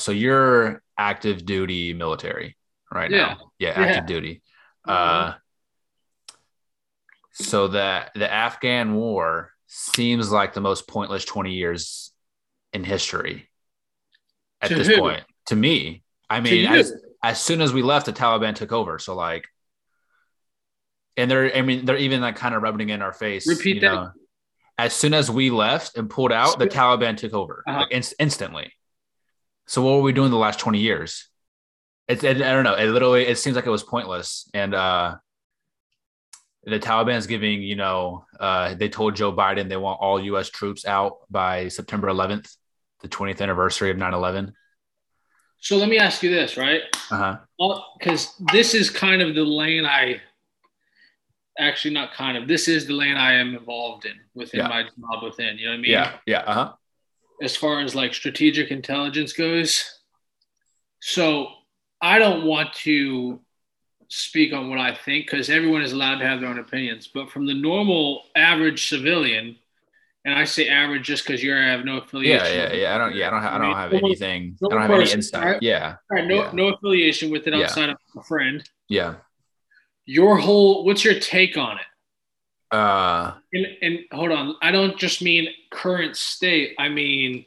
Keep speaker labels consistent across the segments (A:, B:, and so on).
A: so you're active duty military right
B: Yeah.
A: now. Yeah,
B: Yeah.
A: active duty. Uh, so that the Afghan war seems like the most pointless 20 years in history at
B: To
A: this
B: who?
A: point. To me, I mean, as, as soon as we left, the Taliban took over. So like, and they're, I mean, they're even like kind of rubbing it in our face.
B: Repeat that.
A: know. As soon as we left and pulled out, the Taliban took over
B: Uh-huh.
A: like inst- instantly. So what were we doing the last 20 years? It's, it, I don't know. It literally, it seems like it was pointless. And, uh, the Taliban's giving, you know, uh, they told Joe Biden they want all U.S. troops out by September 11th, the 20th anniversary of 9 11.
B: So let me ask you this, right?
A: Uh huh.
B: Because this is kind of the lane I actually not kind of this is the lane I am involved in within
A: Yeah.
B: my job within. You know what I mean?
A: Yeah. Yeah. Uh huh.
B: As far as like strategic intelligence goes. So I don't want to speak on what I think because everyone is allowed to have their own opinions. But from the normal average civilian, and I say average just because you have no affiliation.
A: Yeah. Yeah. yeah. I don't, yeah. I don't, ha- I don't have anything. I don't have any insight.
B: right?
A: Yeah.
B: Right, no,
A: Yeah.
B: no affiliation with it
A: Yeah.
B: outside of a friend.
A: Yeah.
B: Your whole, what's your take on it?
A: Uh,
B: And, and hold on, I don't just mean current state. I mean,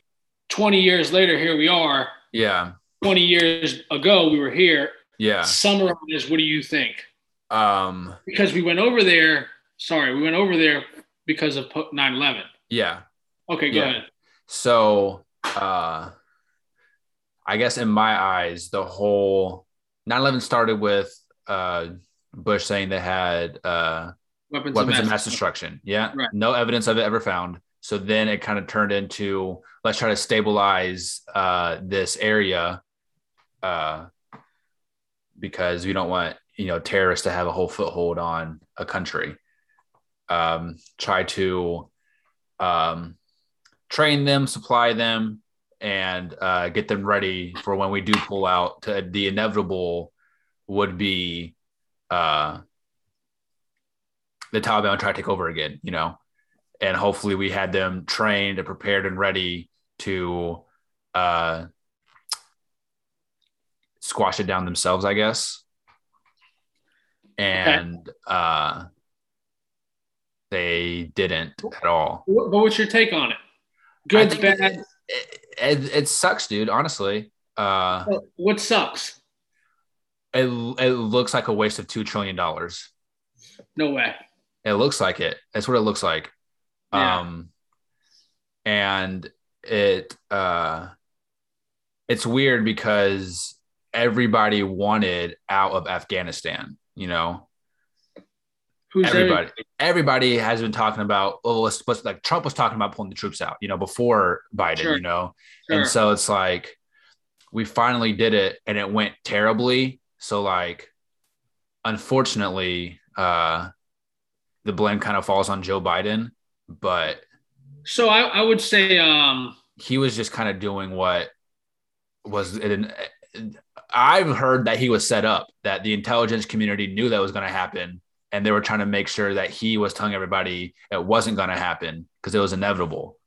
B: 20 years later, here we are.
A: yeah.
B: 20 years ago, we were here.
A: Yeah.
B: Summarize, what do you think?
A: Um,
B: Because we went over there, sorry, we went over there because of 9 11.
A: yeah.
B: Okay, go
A: Yeah.
B: ahead.
A: So, uh, I guess in my eyes, the whole 9 11 started with uh, Bush saying they had uh,
B: Weapons,
A: weapons
B: of mass,
A: mass destruction. Yeah.
B: Right.
A: No evidence of it ever found. So then it kind of turned into let's try to stabilize uh, this area uh, because we don't want you know terrorists to have a whole foothold on a country. Um, try to um, train them, supply them, and uh, get them ready for when we do pull out. To the inevitable would be uh, the Taliban try to take over again, you know, and hopefully we had them trained and prepared and ready to uh, squash it down themselves, I guess. And uh, they didn't at all.
B: What- But what's your take on it? Good, bad.
A: It, it, it sucks, dude. Honestly, uh,
B: What sucks?
A: it it looks like a waste of two trillion dollars.
B: No way.
A: It looks like it. That's what it looks like.
B: Yeah.
A: Um, and it uh, it's weird because everybody wanted out of Afghanistan. You know,
B: Who's
A: everybody everybody has been talking about oh let's, let's like Trump was talking about pulling the troops out. You know, before Biden.
B: Sure.
A: You know,
B: Sure.
A: and so it's like we finally did it, and it went terribly. So like, unfortunately, uh, the blame kind of falls on Joe Biden, but
B: So I, I would say, um,
A: he was just kind of doing what was it. I've heard that he was set up, that the intelligence community knew that was going to happen, and they were trying to make sure that he was telling everybody it wasn't going to happen because it was inevitable.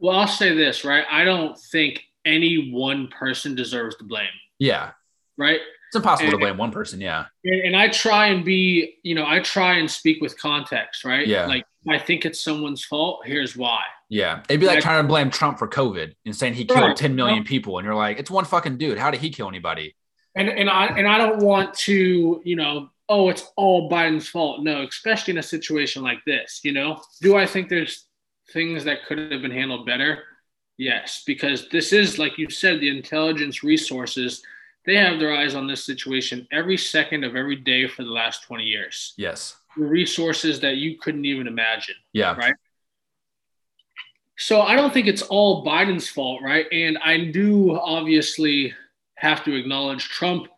B: well, I'll say this, right? I don't think any one person deserves the blame,
A: Yeah,
B: right?
A: It's impossible to blame one person. Yeah,
B: And, and I try and be, you know, I try and speak with context, right?
A: Yeah.
B: Like, I think it's someone's fault. Here's why.
A: yeah. It'd be like
B: Yeah.
A: trying to blame Trump for COVID and saying he killed
B: Right.
A: 10 million people, and you're like, it's one fucking dude. How did he kill anybody?
B: And and I and I don't want to, you know, oh, it's all Biden's fault. No, especially in a situation like this, you know. Do I think there's things that could have been handled better? Yes, because this is like you said, the intelligence resources, they have their eyes on this situation every second of every day for the last 20 years.
A: Yes.
B: The resources that you couldn't even imagine.
A: Yeah.
B: Right. So I don't think it's all Biden's fault, right? And I do obviously have to acknowledge Trump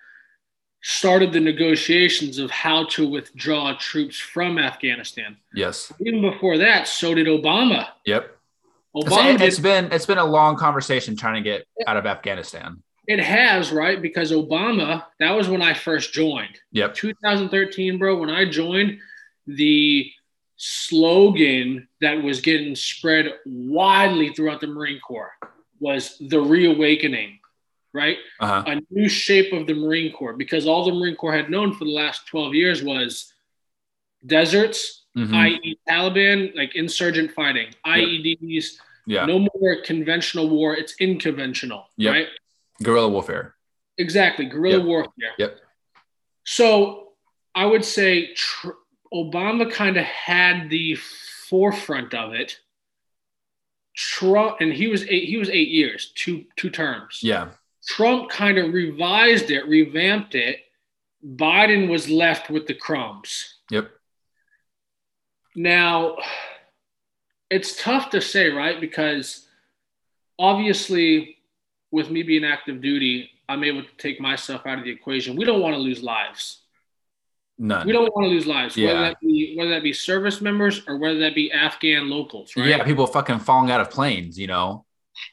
B: started the negotiations of how to withdraw troops from Afghanistan.
A: Yes.
B: Even before that, so did Obama.
A: Yep.
B: Obama
A: It's, it's been it's been a long conversation trying to get out of Afghanistan.
B: It has, right? Because Obama, that was when I first joined.
A: Yep.
B: 2013, bro, when I joined, the slogan that was getting spread widely throughout the Marine Corps was the reawakening. right?
A: Uh-huh.
B: A new shape of the Marine Corps because all the Marine Corps had known for the last 12 years was deserts,
A: Mhm.
B: i.e., Taliban, like insurgent fighting, IEDs,
A: Yeah.
B: no more conventional war, it's unconventional,
A: Yep.
B: right?
A: Guerrilla warfare.
B: Exactly, guerrilla
A: Yep.
B: warfare.
A: Yep.
B: So I would say tr- Obama kind of had the forefront of it. Trump, and he was eight. He was eight years, two two terms.
A: Yeah.
B: Trump kind of revised it, revamped it. Biden was left with the crumbs.
A: Yep.
B: Now, it's tough to say, right? Because obviously, with me being active duty, I'm able to take myself out of the equation. We don't want to lose lives.
A: None.
B: We don't want to lose lives, whether
A: Yeah.
B: that be whether that be service members or whether that be Afghan locals, right?
A: Yeah, people fucking falling out of planes, you know.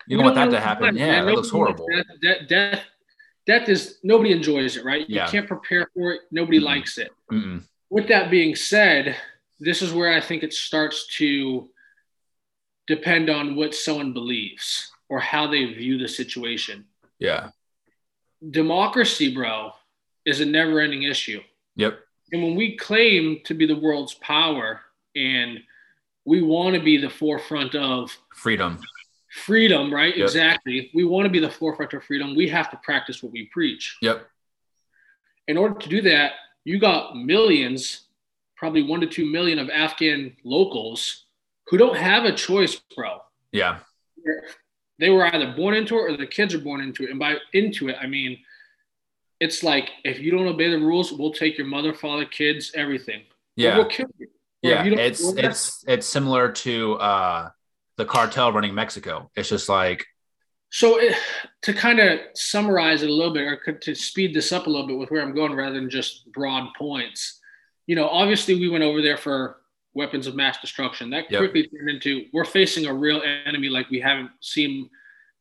A: You
B: We
A: don't want that to happen.
B: lives,
A: Yeah, that looks horrible.
B: Death, death, death, death is nobody enjoys it, right? You
A: Yeah.
B: can't prepare for it. Nobody
A: Mhm.
B: likes it.
A: Mm-mm.
B: with that being said, this is where I think it starts to depend on what someone believes or how they view the situation.
A: Yeah.
B: Democracy, bro, is a never ending issue.
A: Yep.
B: And when we claim to be the world's power and we want to be the forefront of
A: Freedom.
B: freedom, right?
A: Yep.
B: Exactly. We want to be the forefront of freedom. We have to practice what we preach.
A: Yep.
B: in order to do that, you got millions, probably one to two million of Afghan locals who don't have a choice, bro.
A: Yeah.
B: They were either born into it or the kids are born into it. And by into it, I mean, it's like if you don't obey the rules, we'll take your mother, father, kids, everything.
A: Yeah.
B: we'll kill you.
A: Yeah. It's
B: well, that's-
A: it's it's similar to uh the cartel running Mexico. It's just like
B: So it, to kind of summarize it a little bit, or could- to speed this up a little bit with where I'm going, rather than just broad points, you know, obviously we went over there for weapons of mass destruction. That
A: Yep.
B: quickly turned into we're facing a real enemy like we haven't seen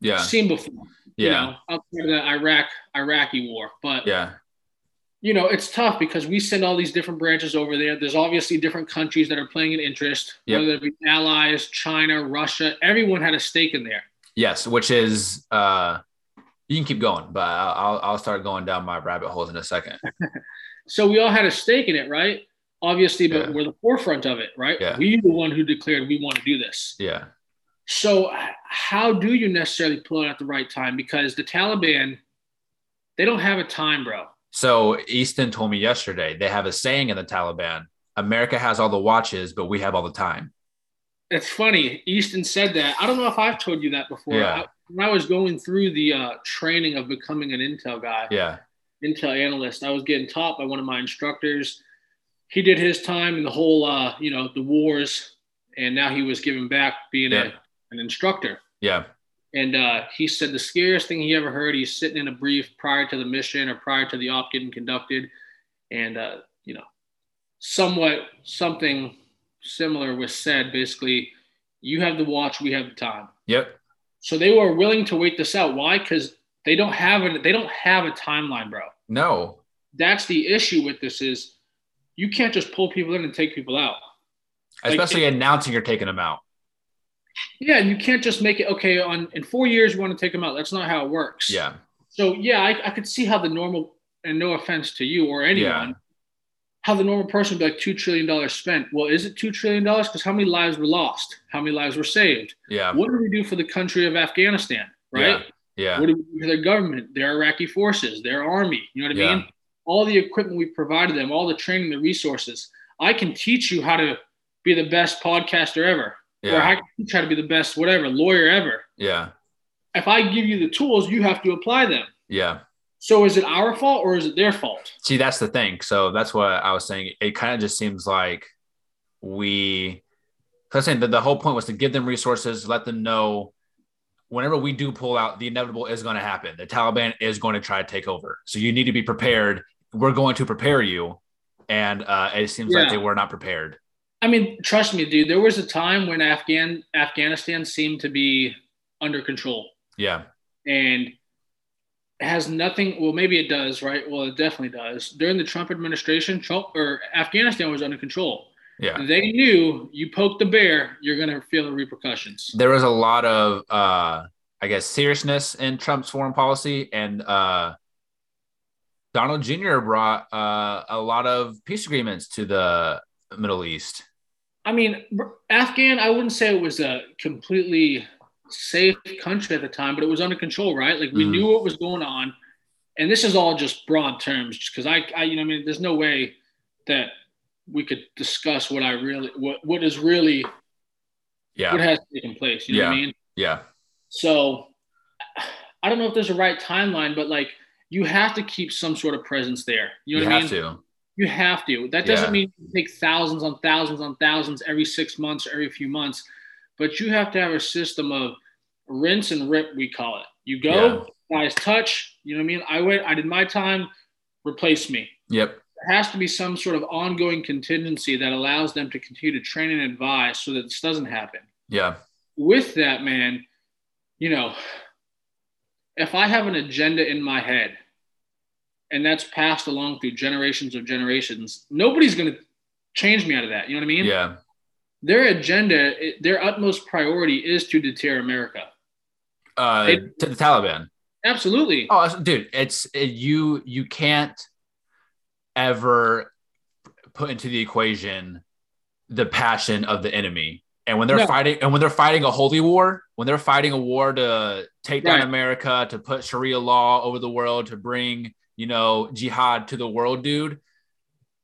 A: yeah.
B: seen before. You
A: Yeah.
B: know, outside of the Iraq Iraqi war, but
A: Yeah.
B: you know, it's tough because we send all these different branches over there. There's obviously different countries that are playing an interest,
A: Yep.
B: whether it be allies, China, Russia. Everyone had a stake in there.
A: Yes, which is uh you can keep going, but I'll I'll start going down my rabbit holes in a second.
B: So we all had a stake in it, right? Obviously, but
A: Yeah.
B: we're the forefront of it, right?
A: Yeah.
B: We the one who declared we want to do this.
A: Yeah.
B: So how do you necessarily pull it at the right time? Because the Taliban, they don't have a time, bro.
A: So Easton told me yesterday they have a saying in the Taliban, America has all the watches, but we have all the time.
B: It's funny. Easton said that. I don't know if I've told you that before.
A: Yeah.
B: I, when I was going through the uh, training of becoming an Intel guy,
A: Yeah.
B: Intel analyst, I was getting taught by one of my instructors. He did his time in the whole, uh, you know, the wars, and now he was giving back being
A: Yeah.
B: a, an instructor.
A: Yeah.
B: And uh, he said the scariest thing he ever heard. He's sitting in a brief prior to the mission or prior to the op getting conducted, and uh, you know, somewhat something similar was said. Basically, you have the watch, we have the time.
A: Yep.
B: So they were willing to wait this out. Why? Because they don't have a they don't have a timeline, bro.
A: No.
B: That's the issue with this is you can't just pull people in and take people out. Like,
A: Especially announcing you're taking them out.
B: Yeah, and you can't just make it okay. On in four years, you want to take them out. That's not how it works.
A: Yeah.
B: So yeah, I, I could see how the normal, and no offense to you or anyone,
A: Yeah.
B: how the normal person would be like two trillion dollars spent. Well, is it two trillion dollars? Because how many lives were lost? How many lives were saved?
A: Yeah.
B: What do we do for the country of Afghanistan? Right?
A: Yeah.
B: What do we do for their government, their Iraqi forces, their army? You know what I
A: Yeah.
B: mean? All the equipment we provided them, all the training, the resources. I can teach you how to be the best podcaster ever, or I can teach you how to be the best whatever lawyer ever.
A: Yeah.
B: If I give you the tools, you have to apply them.
A: Yeah.
B: So is it our fault or is it their fault?
A: See, that's the thing. So that's what I was saying. It kind of just seems like we, I was saying that the whole point was to give them resources, let them know whenever we do pull out, the inevitable is going to happen. The Taliban is going to try to take over. So you need to be prepared. We're going to prepare you. And uh, it seems like they were not prepared.
B: I mean, trust me, dude. There was a time when Afghan Afghanistan seemed to be under control,
A: Yeah.
B: and has nothing. Well, maybe it does, right? Well, it definitely does. During the Trump administration, Trump or Afghanistan was under control.
A: Yeah.
B: They knew you poke the bear, you're gonna feel the repercussions.
A: There was a lot of, uh, I I guess, seriousness in Trump's foreign policy. And uh, Donald Jr. brought uh, a lot of peace agreements to the Middle East.
B: I mean, Afghan, I wouldn't say it was a completely safe country at the time, but it was under control, right? Like we mm. knew what was going on. And this is all just broad terms because I, I, you know, I mean, there's no way that we could discuss what I really, what, what is really,
A: yeah,
B: what has taken place. You know
A: yeah.
B: what I mean?
A: Yeah.
B: So I don't know if there's a right timeline, but like you have to keep some sort of presence there. You know
A: you
B: what I
A: mean?
B: To. You have to. That doesn't yeah. mean you take thousands on thousands on thousands every six months or every few months, but you have to have a system of rinse and rip, we call it. You go, yeah. guys touch, you know what I mean? I went, I did my time, replace me.
A: Yep.
B: There has to be some sort of ongoing contingency that allows them to continue to train and advise so that this doesn't happen.
A: Yeah.
B: With that, man, you know, if I have an agenda in my head and that's passed along through generations of generations, nobody's going to change me out of that. You know what I mean?
A: Yeah.
B: Their agenda, their utmost priority is to deter America.
A: Uh, they, to the Taliban.
B: Absolutely.
A: Oh, dude, it's it, you. You can't ever put into the equation the passion of the enemy. And when they're no. fighting, and when they're fighting a holy war, when they're fighting a war to take down right. America, to put Sharia law over the world, to bring you know jihad to the world, dude.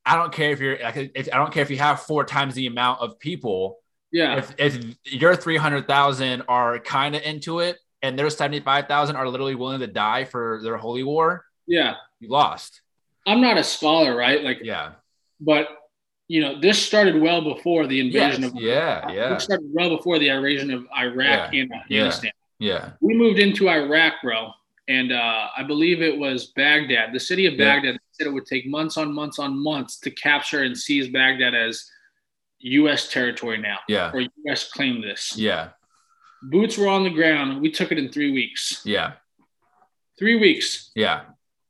A: I don't care if you're like, if, I don't care if you have four times the amount of people.
B: Yeah.
A: If, if your 300,000 are kind of into it and their 75,000 are literally willing to die for their holy war.
B: Yeah.
A: You lost.
B: I'm not a scholar, right? Like,
A: yeah.
B: But, you know, this started well before the invasion
A: yes.
B: of.
A: Yeah. Yeah.
B: It started well before the invasion of Iraq yeah. and Afghanistan.
A: Yeah. yeah.
B: We moved into Iraq, bro and uh, I believe it was Baghdad, the city of Baghdad. Said it would take months on months on months to capture and seize Baghdad as U.S. territory now.
A: Yeah.
B: Or U.S. claim this.
A: Yeah.
B: Boots were on the ground. We took it in three weeks.
A: Yeah.
B: Three weeks.
A: Yeah.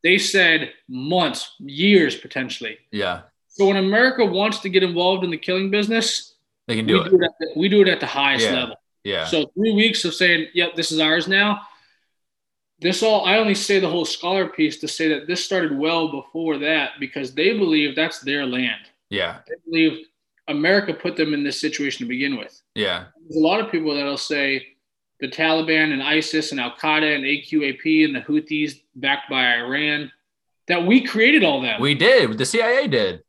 B: They said months, years potentially.
A: Yeah.
B: So when America wants to get involved in the killing business,
A: they can do
B: we
A: it.
B: Do it the, we do it at the highest
A: yeah.
B: level.
A: Yeah.
B: So three weeks of saying, "Yep, this is ours now." this all i only say the whole scholar piece to say that this started well before that because they believe that's their land
A: yeah
B: they believe america put them in this situation to begin with
A: yeah
B: there's a lot of people that'll say the taliban and isis and al-qaeda and aqap and the houthis backed by iran that we created all that
A: we did the cia did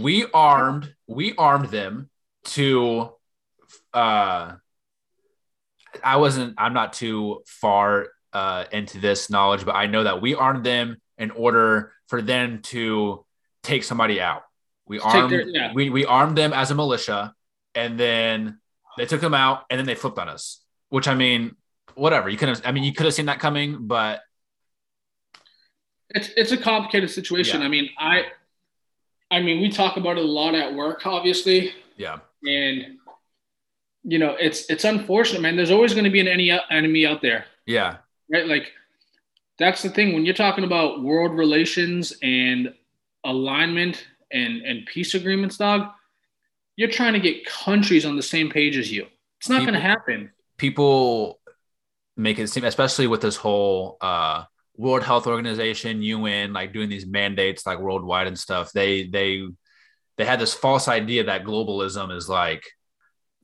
A: we armed we armed them to uh I wasn't, I'm not too far uh, into this knowledge, but I know that we armed them in order for them to take somebody out. We armed, their, yeah. we, we armed them as a militia and then they took them out and then they flipped on us, which I mean, whatever you could have, I mean, you could have seen that coming, but
B: it's, it's a complicated situation. Yeah. I mean, I, I mean, we talk about it a lot at work, obviously.
A: Yeah.
B: And you know, it's it's unfortunate, man. There's always going to be an any enemy out there.
A: Yeah.
B: Right. Like that's the thing when you're talking about world relations and alignment and and peace agreements, dog. You're trying to get countries on the same page as you. It's not going to happen.
A: People make it seem, especially with this whole uh, World Health Organization, UN, like doing these mandates like worldwide and stuff. They they they had this false idea that globalism is like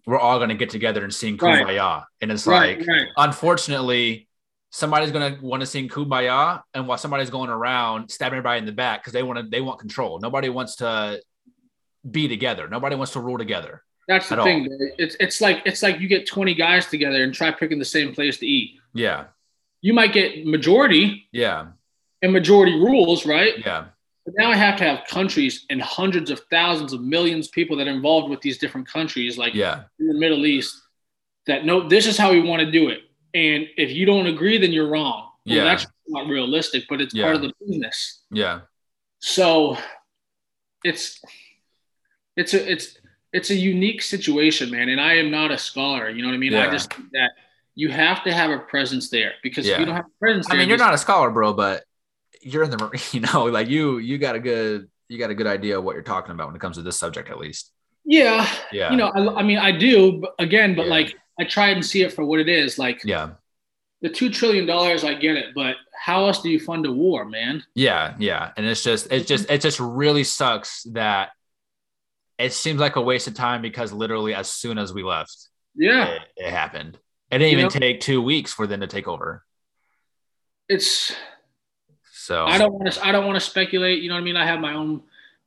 A: we're all going to get together and sing kumbaya right. and it's right, like right. unfortunately somebody's going to want to sing kumbaya and while somebody's going around stabbing everybody in the back because they want to they want control nobody wants to be together nobody wants to rule together
B: that's the thing it's, it's like it's like you get 20 guys together and try picking the same place to eat
A: yeah
B: you might get majority
A: yeah
B: and majority rules right
A: yeah
B: but now I have to have countries and hundreds of thousands of millions of people that are involved with these different countries, like
A: yeah.
B: in the Middle East, that no, this is how we want to do it. And if you don't agree, then you're wrong. Well,
A: yeah.
B: That's not realistic, but it's
A: yeah.
B: part of the business.
A: Yeah.
B: So it's it's a it's it's a unique situation, man. And I am not a scholar. You know what I mean?
A: Yeah.
B: I just think that you have to have a presence there because yeah. if you don't have a presence there,
A: I mean, you're not a scholar, bro, but you're in the you know like you you got a good you got a good idea of what you're talking about when it comes to this subject at least
B: yeah
A: yeah
B: you know i, I mean i do but again but yeah. like I try and see it for what it is. Like
A: yeah,
B: the two trillion dollars, I get it, but how else do you fund a war, man?
A: yeah, yeah, and it's just it's just it just really sucks that it seems like a waste of time because literally as soon as we left,
B: Yeah,
A: it, it happened. It didn't even
B: know?
A: take two weeks for them to take over.
B: it's
A: So
B: I don't want to I don't want to speculate. You know what I mean? I have my own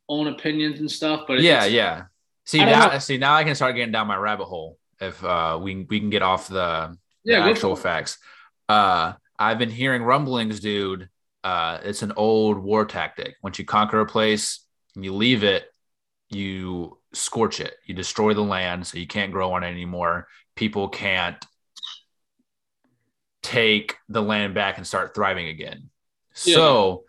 B: own opinions and stuff, but
A: yeah,
B: it's,
A: yeah. See now,
B: know.
A: see now I can start getting down my rabbit hole if uh, we we can get off the, the
B: yeah, go
A: actual facts. Uh, I've been hearing rumblings, dude. Uh, it's an old war tactic. Once you conquer a place, and you leave it, you scorch it, you destroy the land, so you can't grow on it anymore. People can't take the land back and start thriving again.
B: Yeah.
A: So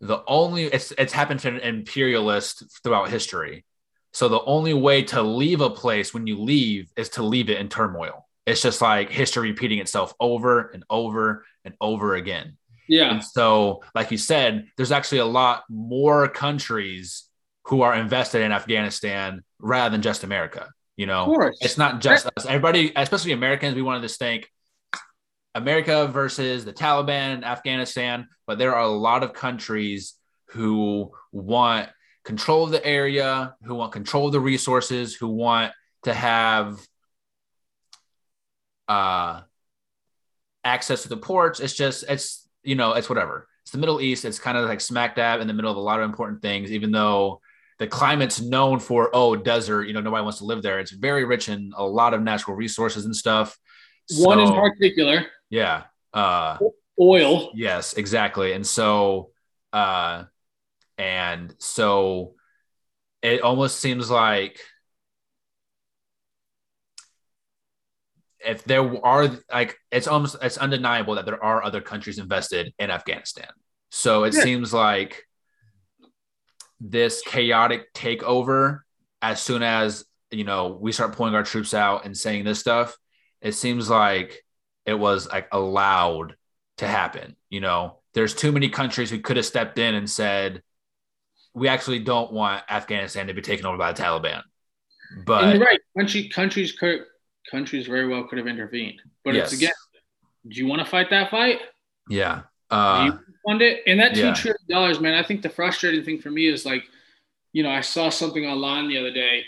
A: the only it's it's happened to imperialists throughout history. So the only way to leave a place when you leave is to leave it in turmoil. It's just like history repeating itself over and over and over again.
B: Yeah,
A: And so, like you said, there's actually a lot more countries who are invested in Afghanistan rather than just America. You know, it's not just us. Everybody, especially Americans, we want to just think America versus the Taliban, Afghanistan, but there are a lot of countries who want control of the area, who want control of the resources, who want to have uh, access to the ports. It's just, it's, you know, it's whatever. It's the Middle East. It's kind of like smack dab in the middle of a lot of important things, even though the climate's known for, oh, desert, you know, nobody wants to live there. It's very rich in a lot of natural resources and stuff.
B: One in particular,
A: yeah. Uh,
B: oil.
A: Yes, exactly. And so, uh, and so it almost seems like if there are like it's almost it's undeniable that there are other countries invested in Afghanistan. So it
B: Yeah.
A: seems like this chaotic takeover as soon as you know we start pulling our troops out and saying this stuff, it seems like it was like allowed to happen. You know, there's too many countries who could have stepped in and said, we actually don't want Afghanistan to be taken over by the Taliban.
B: and
A: But
B: you're right. Country, countries could countries very well could have intervened, but
A: yes,
B: it's again, do you want to fight that fight?
A: yeah,
B: Do
A: uh,
B: you fund it? And that two
A: yeah.
B: trillion dollars, man. I think the frustrating thing for me is like, you know, I saw something online the other day,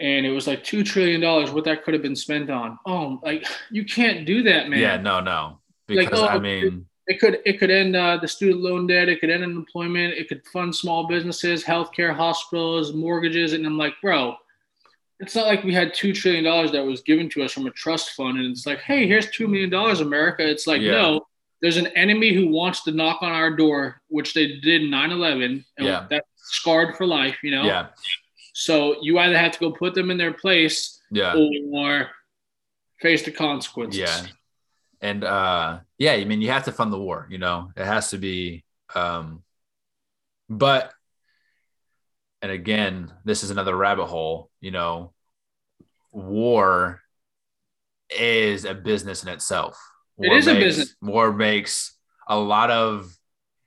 B: and it was like two trillion dollars. What that could have been spent on? Oh, like you can't do that, man.
A: yeah, no, no,
B: Like,
A: because
B: oh,
A: I mean,
B: It could it could end uh, the student loan debt. It could end unemployment. It could fund small businesses, healthcare, hospitals, mortgages. And I'm like, bro, it's not like we had two trillion dollars that was given to us from a trust fund, and it's like, hey, here's two million dollars, America. It's like,
A: Yeah.
B: no, there's an enemy who wants to knock on our door, which they did 9/11, and
A: Yeah.
B: that's scarred for life, you know.
A: yeah,
B: So you either have to go put them in their place
A: yeah,
B: or face the consequences.
A: yeah, and uh, yeah, I mean, you have to fund the war. You know, it has to be. Um, but, and again, this is another rabbit hole. You know, war is a business in itself.
B: It
A: War
B: is a business.
A: War makes a lot of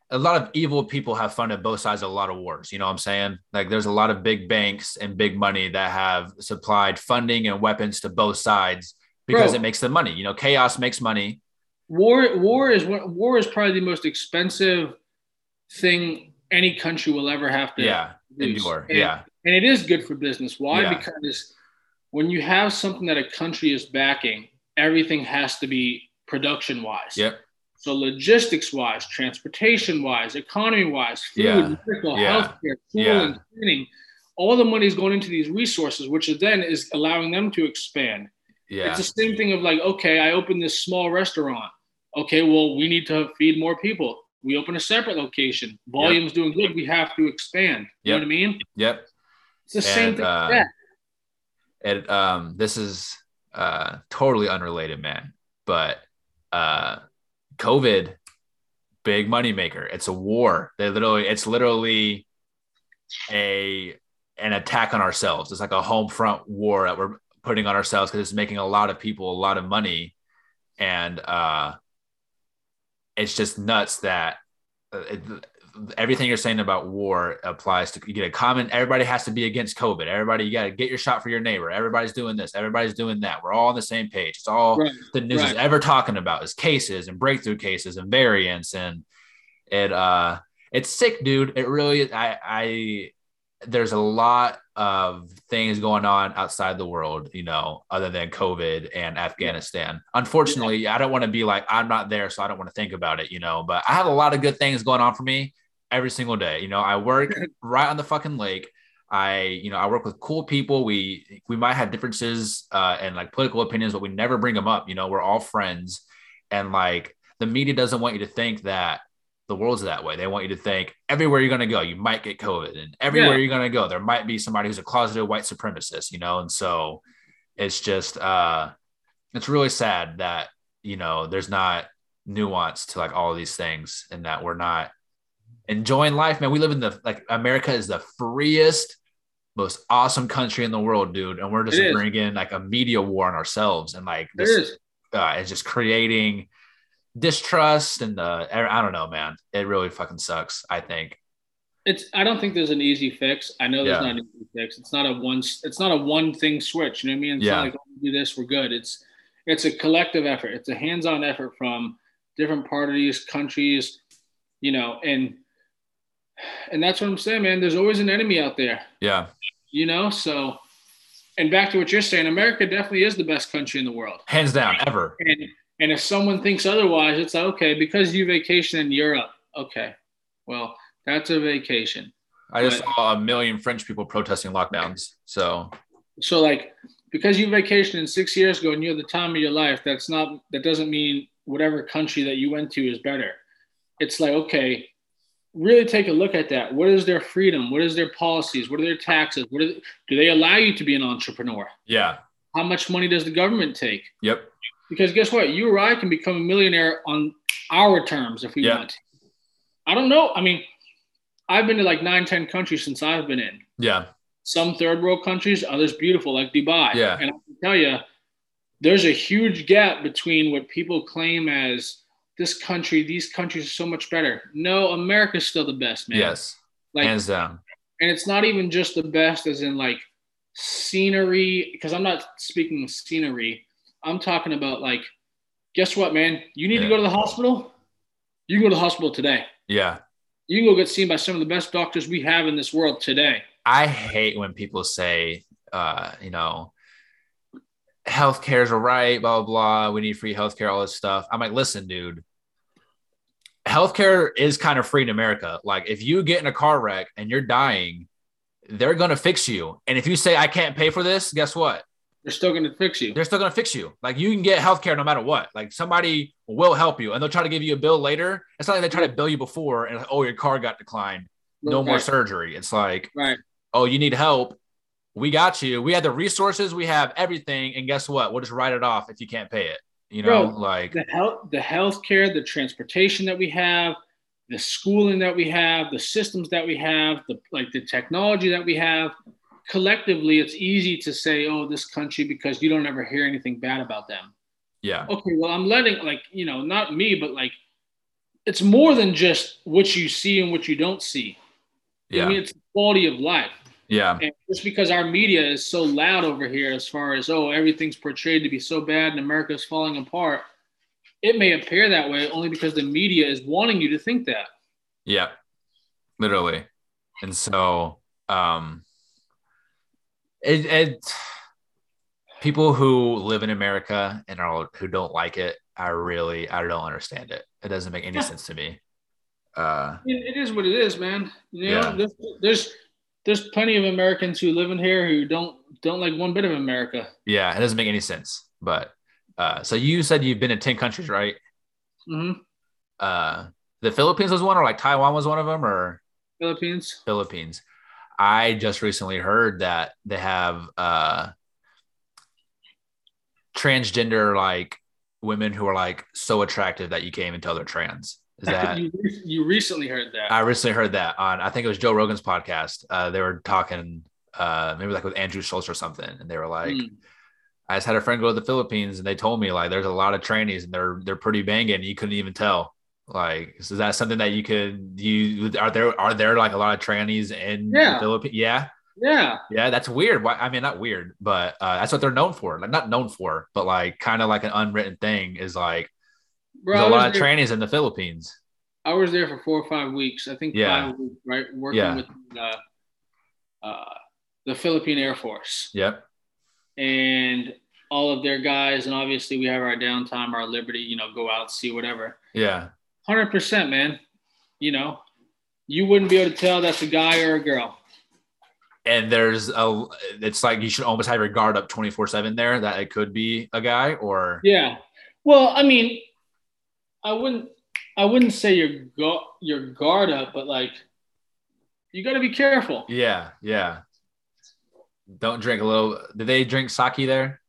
A: a lot of evil people have funded both sides of a lot of wars. You know what I'm saying? Like there's a lot of big banks and big money that have supplied funding and weapons to both sides because
B: Bro.
A: it makes them money. You know, chaos makes money.
B: War war is one- war is probably the most expensive thing any country will ever have to
A: Yeah.
B: produce.
A: Endure.
B: And,
A: Yeah.
B: and it is good for business. Why?
A: Yeah.
B: Because when you have something that a country is backing, everything has to be production wise.
A: Yep.
B: So logistics wise, transportation wise, economy wise, food,
A: Yeah.
B: medical,
A: Yeah.
B: healthcare, school,
A: Yeah.
B: and training, all the money is going into these resources, which then is allowing them to expand.
A: Yeah.
B: It's the same thing of like, okay, I open this small restaurant. Okay, well, we need to feed more people. We open a separate location. Volume's doing good. We have to expand. You
A: Yep.
B: know what I mean?
A: Yep.
B: It's the same thing.
A: uh. And um, this is uh totally unrelated, man. But uh COVID, big money maker. It's a war. They literally, it's literally a an attack on ourselves. It's like a home front war that we're putting on ourselves because it's making a lot of people a lot of money. And uh it's just nuts that uh, it, everything you're saying about war applies to you get a common everybody has to be against covid. Everybody you got to get your shot for your neighbor. Everybody's doing this. Everybody's doing that. We're all on the same page. It's all
B: Right,
A: the news is ever talking about is cases and breakthrough cases and variants. And it uh it's sick dude. It really i i there's a lot of things going on outside the world you know other than covid and afghanistan. Unfortunately i don't want to be like i'm not there so i don't want to think about it you know but i have a lot of good things going on for me every single day you know i work right on the fucking lake I, you know, I work with cool people. We we might have differences uh, and like political opinions, but we never bring them up. You know, we're all friends, and like the media doesn't want you to think that the world's that way. They want you to think everywhere you're going to go, you might get COVID, and everywhere
B: Yeah.
A: you're going to go, there might be somebody who's a closeted white supremacist. You know, and so it's just uh, it's really sad that you know there's not nuance to like all of these things, and that we're not enjoying life, man. We live in the like America is the freest, most awesome country in the world, dude. And we're just
B: It
A: bringing like a media war on ourselves and like this
B: is.
A: uh, it's just creating distrust and uh, I don't know, man. It really fucking sucks. I think.
B: It's. I don't think there's an easy fix. I know there's
A: Yeah.
B: not an easy fix. It's not a one. It's not a one thing switch. You know what I mean? It's
A: Yeah.
B: not like oh, we do this, we're good. It's it's a collective effort. It's a hands-on effort from different parties, countries, you know, and and that's what I'm saying, man. There's always an enemy out there,
A: Yeah,
B: you know. So, and back to what you're saying, America definitely is the best country in the world.
A: hands down, ever.
B: And and if someone thinks otherwise, it's like, okay, because you vacation in Europe, okay, well, that's a vacation.
A: I just
B: But-
A: saw a million French people protesting lockdowns. So
B: So like because you vacationed six years ago and you're the time of your life, that's not that doesn't mean whatever country that you went to is better. It's like, okay, really take a look at that. What is their freedom? What is their policies? What are their taxes? What are, do they allow you to be an entrepreneur?
A: yeah,
B: How much money does the government take?
A: yep,
B: Because guess what? You or I can become a millionaire on our terms if we
A: Yeah.
B: want. I don't know. I mean, I've been to like nine, ten countries since I've been in
A: yeah,
B: some third world countries, others beautiful like Dubai.
A: Yeah.
B: And I can tell you, there's a huge gap between what people claim as this country, these countries are so much better. No, America's still the best, man.
A: yes,
B: Like,
A: hands down.
B: and it's not even just the best as in like scenery, because I'm not speaking of scenery. I'm talking about like, guess what, man? You need
A: Yeah.
B: to go to the hospital. You can go to the hospital today.
A: Yeah,
B: You can go get seen by some of the best doctors we have in this world today.
A: I hate when people say, uh, you know, healthcare is right, blah, blah, blah. We need free healthcare, all this stuff. I'm like, listen, dude, healthcare is kind of free in America. Like, if you get in a car wreck and you're dying, they're going to fix you. And if you say, I can't pay for this, guess what?
B: They're still going to fix you.
A: They're still going to fix you. Like, you can get healthcare no matter what. Like, somebody will help you and they'll try to give you a bill later. It's not like they try to bill you before and, oh, your car got declined. No more surgery. It's like,
B: Right.
A: oh, you need help. We got you. We have the resources. We have everything. And guess what? We'll just write it off if you can't pay it. You know,
B: Bro,
A: like,
B: the health the healthcare, the transportation that we have, the schooling that we have, the systems that we have, the like the technology that we have. Collectively, it's easy to say, "Oh, this country," because you don't ever hear anything bad about them.
A: yeah,
B: Okay, well, I'm letting like you know, not me, but like it's more than just what you see and what you don't see. I
A: yeah,
B: mean, it's the quality of life.
A: Yeah,
B: And just because our media is so loud over here, as far as oh everything's portrayed to be so bad and America's falling apart, it may appear that way only because the media is wanting you to think that.
A: yeah, literally. And so, um, it, it, people who live in America and are who don't like it, I really, I don't understand it. It doesn't make any sense to me. Uh,
B: It, it is what it is, man. You know,
A: Yeah.
B: there's, there's there's plenty of Americans who live in here who don't don't like one bit of America.
A: yeah, it doesn't make any sense. But, uh, so you said you've been in 10 countries, right?
B: hmm
A: uh the Philippines was one or like Taiwan was one of them or
B: Philippines.
A: Philippines. I just recently heard that they have uh transgender like women who are like so attractive that you can't even tell they're trans. Is that
B: you, you recently heard that.
A: I recently heard that on I think it was Joe Rogan's podcast. Uh they were talking uh maybe like with Andrew Schulz or something and they were like
B: Mm.
A: I just had a friend go to the Philippines and they told me like there's a lot of trannies and they're they're pretty banging. You couldn't even tell. Like, is that something that you could you are there are there like a lot of trannies in
B: Yeah.
A: the Philippines? Yeah,
B: Yeah.
A: yeah, that's weird. Why? I mean, not weird, but uh, that's what they're known for. Like, not known for, but like kind of like an unwritten thing is like
B: Bro,
A: a lot of
B: there,
A: trannies in the Philippines.
B: I was there for four or five weeks. I think
A: Yeah.
B: five weeks, right? Working
A: Yeah.
B: with the, uh, the Philippine Air Force
A: Yep.
B: and all of their guys. And obviously, we have our downtime, our liberty, you know, go out, see whatever.
A: Yeah.
B: 100%, man. You know, you wouldn't be able to tell that's a guy or a girl.
A: And there's a, it's like you should almost have your guard up 24 seven there that it could be a guy or,
B: Yeah. Well, I mean, I wouldn't I wouldn't say your go your guard up, but like you got to be careful.
A: yeah, yeah. Don't drink a little. Did they drink sake there?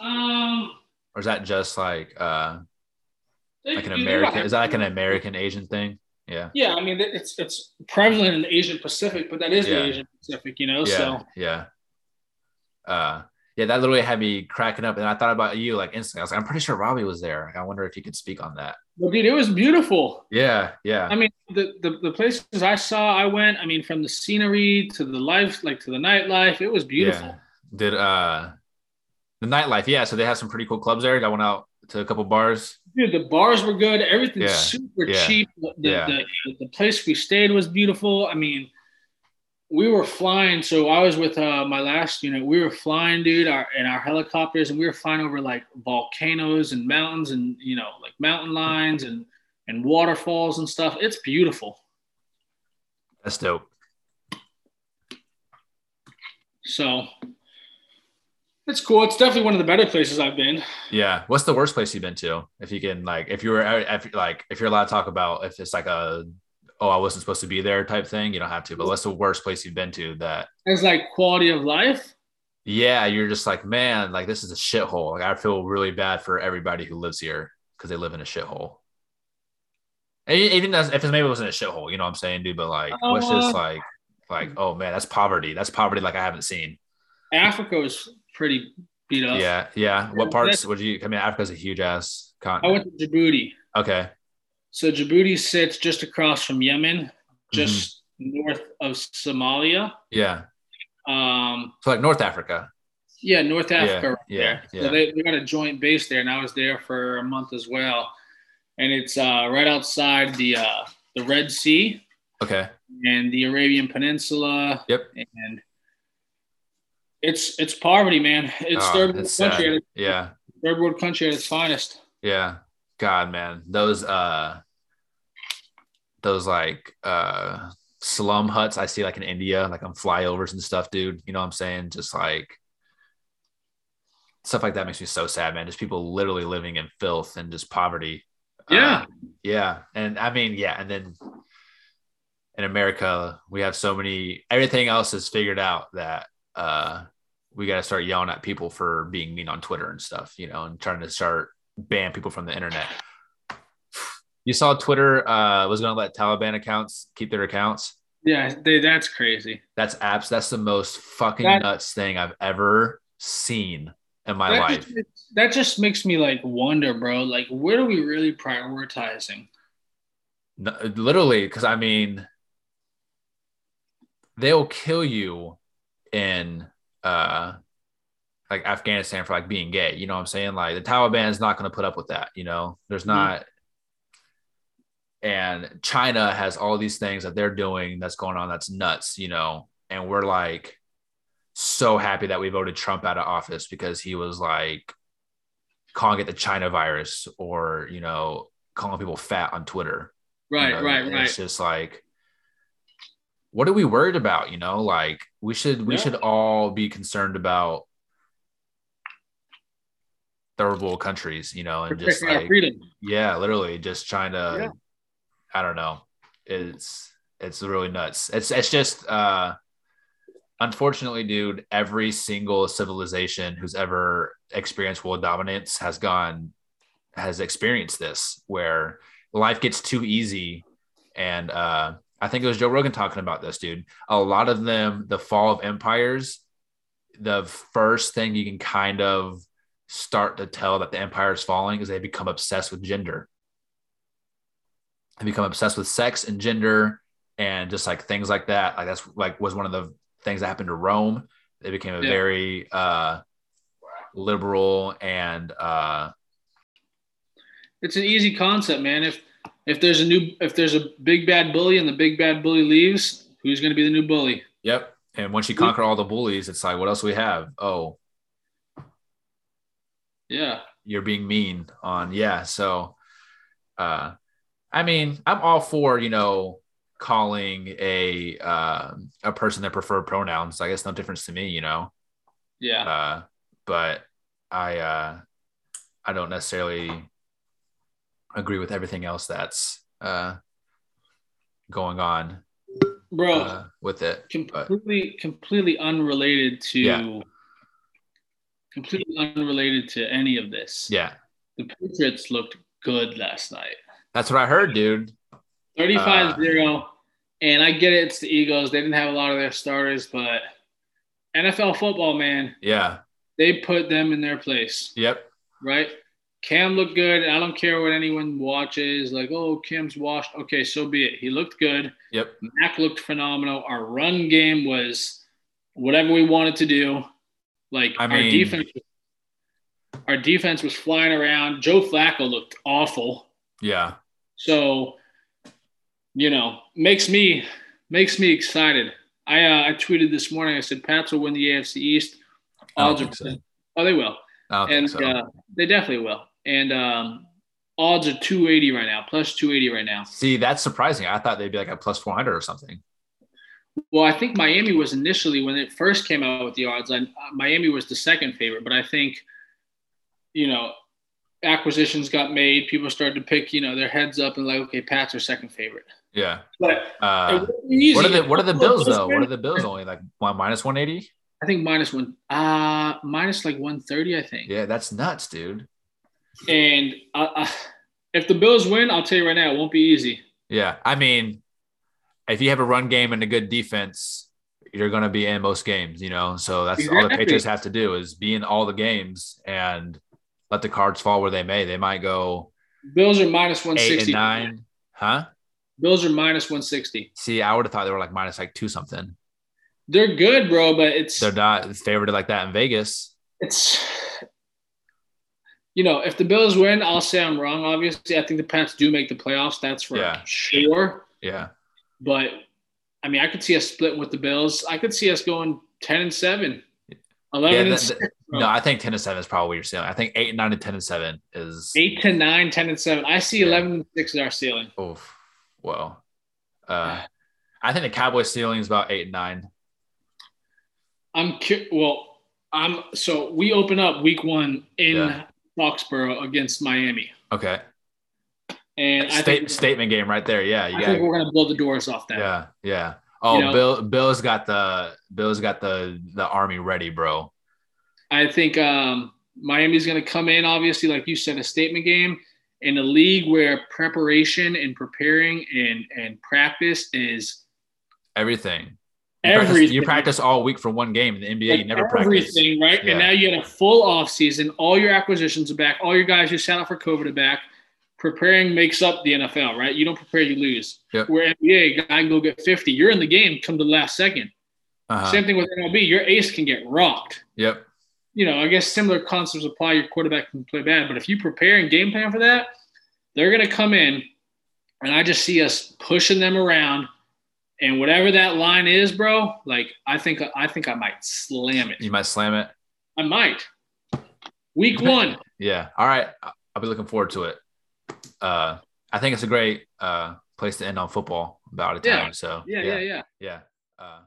B: Um,
A: Or is that just like, uh,
B: they-
A: like an American, is that like an American Asian thing? Yeah.
B: Yeah, I mean it's it's prevalent in the Asian Pacific, but that is
A: Yeah.
B: the Asian Pacific, you know.
A: yeah,
B: So
A: yeah. Uh, yeah, that literally had me cracking up, and I thought about you like instantly. I was like, I'm pretty sure Robbie was there. I wonder if you could speak on that.
B: But dude, it was beautiful.
A: Yeah, yeah,
B: I mean, the, the the places I saw, I went. I mean, from the scenery to the life, like to the nightlife, it was beautiful.
A: Yeah. Did uh the nightlife? Yeah, so they have some pretty cool clubs there. I went out to a couple bars.
B: Dude, the bars were good. Everything's
A: Yeah.
B: super
A: Yeah.
B: cheap. The, the,
A: Yeah.
B: the, the place we stayed was beautiful. I mean, we were flying. So I was with uh, my last unit. We were flying, dude, our, in our helicopters, and we were flying over like volcanoes and mountains and, you know, like mountain lines and, and waterfalls and stuff. It's beautiful.
A: That's dope.
B: So it's cool. It's definitely one of the better places I've been.
A: Yeah. What's the worst place you've been to? If you can, like, if you were, if like, if you're allowed to talk about, if it's like a, oh, I wasn't supposed to be there type thing, you don't have to. But what's the worst place you've been to that?
B: It's like quality of life.
A: Yeah, you're just like, man, like this is a shithole. Like I feel really bad for everybody who lives here because they live in a shithole. And Even if it maybe it wasn't a shithole, you know what I'm saying, dude. But like, what's
B: Uh,
A: just like, like, oh man, that's poverty. That's poverty like I haven't seen.
B: Africa was pretty beat up.
A: Yeah, yeah. What parts would you? I mean, Africa's a huge ass continent.
B: I went to Djibouti.
A: Okay.
B: So Djibouti sits just across from Yemen, just
A: Mm-hmm.
B: north of Somalia.
A: Yeah.
B: Um,
A: So like North Africa.
B: yeah, North Africa right
A: yeah,
B: there.
A: yeah.
B: So they, they got a joint base there, and I was there for a month as well. And it's uh, right outside the uh, the Red Sea
A: Okay.
B: and the Arabian Peninsula.
A: Yep.
B: And it's it's poverty, man. It's
A: Oh,
B: third world country.
A: sad. Yeah.
B: third world country at its finest.
A: Yeah. God, man. Those uh those like uh slum huts I see like in India, like on flyovers and stuff, dude. You know what I'm saying? Just like stuff like that makes me so sad, man. Just people literally living in filth and just poverty.
B: Yeah.
A: Uh, yeah. And I mean, yeah, and then in America, we have so many everything else is figured out that uh we got to start yelling at people for being mean on Twitter and stuff, you know, and trying to start ban people from the internet. You saw Twitter uh, was going to let Taliban accounts keep their accounts.
B: Yeah, they, that's crazy.
A: That's apps. That's the most fucking
B: That-
A: nuts thing I've ever seen in my
B: that
A: life.
B: Just, that just makes me like wonder, bro. Like, what are we really prioritizing?
A: No, literally, because I mean, they'll kill you in uh like Afghanistan for like being gay. You know what I'm saying? Like the Taliban is not going to put up with that. You know, there's mm-hmm. not. And China has all these things that they're doing that's going on that's nuts. You know, and we're like so happy that we voted Trump out of office because he was like calling it the China virus or you know calling people fat on Twitter. You
B: Right,
A: know,
B: right,
A: and
B: right.
A: It's just like, what are we worried about? You know, like we should we
B: Yeah.
A: should all be concerned about third world countries, you know, and just like
B: freedom.
A: yeah, literally just trying to
B: Yeah.
A: I don't know. It's it's really nuts. It's it's just uh unfortunately, dude, every single civilization who's ever experienced world dominance has gone has experienced this where life gets too easy. And uh I think it was Joe Rogan talking about this, dude. A lot of them, the fall of empires, the first thing you can kind of start to tell that the empire is falling is they become obsessed with gender They become obsessed with sex and gender and just like things like that. Like that's like was one of the things that happened to Rome. They became a
B: Yeah.
A: very uh, liberal and uh,
B: It's an easy concept, man. If if there's a new if there's a big bad bully and the big bad bully leaves, who's going to be the new bully?
A: yep. And once you conquer all the bullies, it's like, what else we have? Oh,
B: Yeah.
A: you're being mean on yeah so uh i mean i'm all for you know calling a uh, a person their preferred pronouns i guess no difference to me you know
B: Yeah.
A: uh but i uh i don't necessarily agree with everything else that's uh going on
B: Bro,
A: uh, with it
B: completely completely unrelated to
A: Yeah.
B: Completely unrelated to any of this.
A: yeah
B: The Patriots looked good last night.
A: that's what i heard dude
B: 35-0. Uh, and I get it, it's the Eagles. They didn't have a lot of their starters, but NFL football, man,
A: yeah
B: they put them in their place.
A: yep
B: right? Cam looked good. I don't care what anyone watches. Like, oh, Cam's washed. Okay, so be it. He looked good.
A: yep
B: Mac looked phenomenal. Our run game was whatever we wanted to do. Like
A: I
B: our defense, our defense was flying around. Joe Flacco looked awful.
A: yeah
B: So, you know, makes me makes me excited. I uh, I tweeted this morning. I said Pats will win the AFC East. Odds are
A: so.
B: oh they will and
A: so
B: uh, they definitely will. And um, odds are 280 right now, plus 280 right now.
A: see that's surprising i thought they'd be like a plus 400 or something
B: Well, I think Miami was initially when it first came out with the odds. I, Miami was the second favorite, but I think, you know, acquisitions got made. People started to pick, you know, their heads up and like, okay, Pats are second favorite.
A: yeah
B: But
A: uh. What are the What are the Bills
B: Bills
A: though? What are the Bills only like one minus one eighty?
B: I think minus one, uh, minus like 130, I think.
A: Yeah, that's nuts, dude.
B: And uh, uh, if the Bills win, I'll tell you right now, it won't be easy.
A: Yeah, I mean, if you have a run game and a good defense, you're going to be in most games. You know, so that's all the Patriots have to do is be in all the games and let the cards fall where they may. They might go
B: Bills are minus 160.
A: and nine, huh?
B: Bills are minus 160.
A: See, I would have thought they were like minus like two something.
B: They're good, bro, but it's
A: They're not favored like that in Vegas.
B: it's you know, if the Bills win, I'll say I'm wrong. Obviously, I think the Pats do make the playoffs. That's for
A: Yeah.
B: sure.
A: Yeah,
B: But I mean, I could see us split with the Bills. I could see us going 10 and 7, 11
A: yeah.
B: and
A: that-
B: 6,
A: that- no, I think ten and seven is probably what you're saying. I think eight and nine and ten and seven is
B: 8 to 9, 10 and 7. I see
A: Yeah.
B: 11 and 6 as our ceiling.
A: Oh, Well, uh, I think the Cowboys ceiling is about eight and nine.
B: I'm cu- well, I'm so we open up week 1 in
A: Yeah.
B: Foxborough against Miami.
A: Okay.
B: And I
A: State,
B: think
A: statement game right there. Yeah, you
B: I
A: got.
B: think we're going to blow the doors off that.
A: Yeah, yeah. Oh,
B: You know-
A: Bill. Bill's got the. Bill's got the the army ready, bro.
B: I think um, Miami's going to come in, obviously, like you said, a statement game in a league where preparation and preparing and, and practice is
A: Everything. You practice,
B: everything.
A: you practice all week for one game. In the NBA, you
B: Like
A: never practice.
B: everything, right?
A: Yeah.
B: And now you had a full off season. All your acquisitions are back. All your guys who sat out for COVID are back. Preparing makes up the NFL, right? You don't prepare, you lose.
A: Yep.
B: Where NBA, guy can go get 50. You're in the game, come to the last second.
A: Uh-huh.
B: Same thing with MLB. Your ace can get rocked.
A: Yep.
B: you know, I guess similar concepts apply. Your quarterback can play bad, but if you prepare and game plan for that, they're going to come in, and I just see us pushing them around, and whatever that line is, bro. Like I think I think I might slam it.
A: You might slam it.
B: I might. Week one.
A: Yeah. All right. I'll be looking forward to it. Uh, I think it's a great uh place to end on football about a
B: Yeah.
A: time. So
B: Yeah, yeah, yeah.
A: yeah. Uh,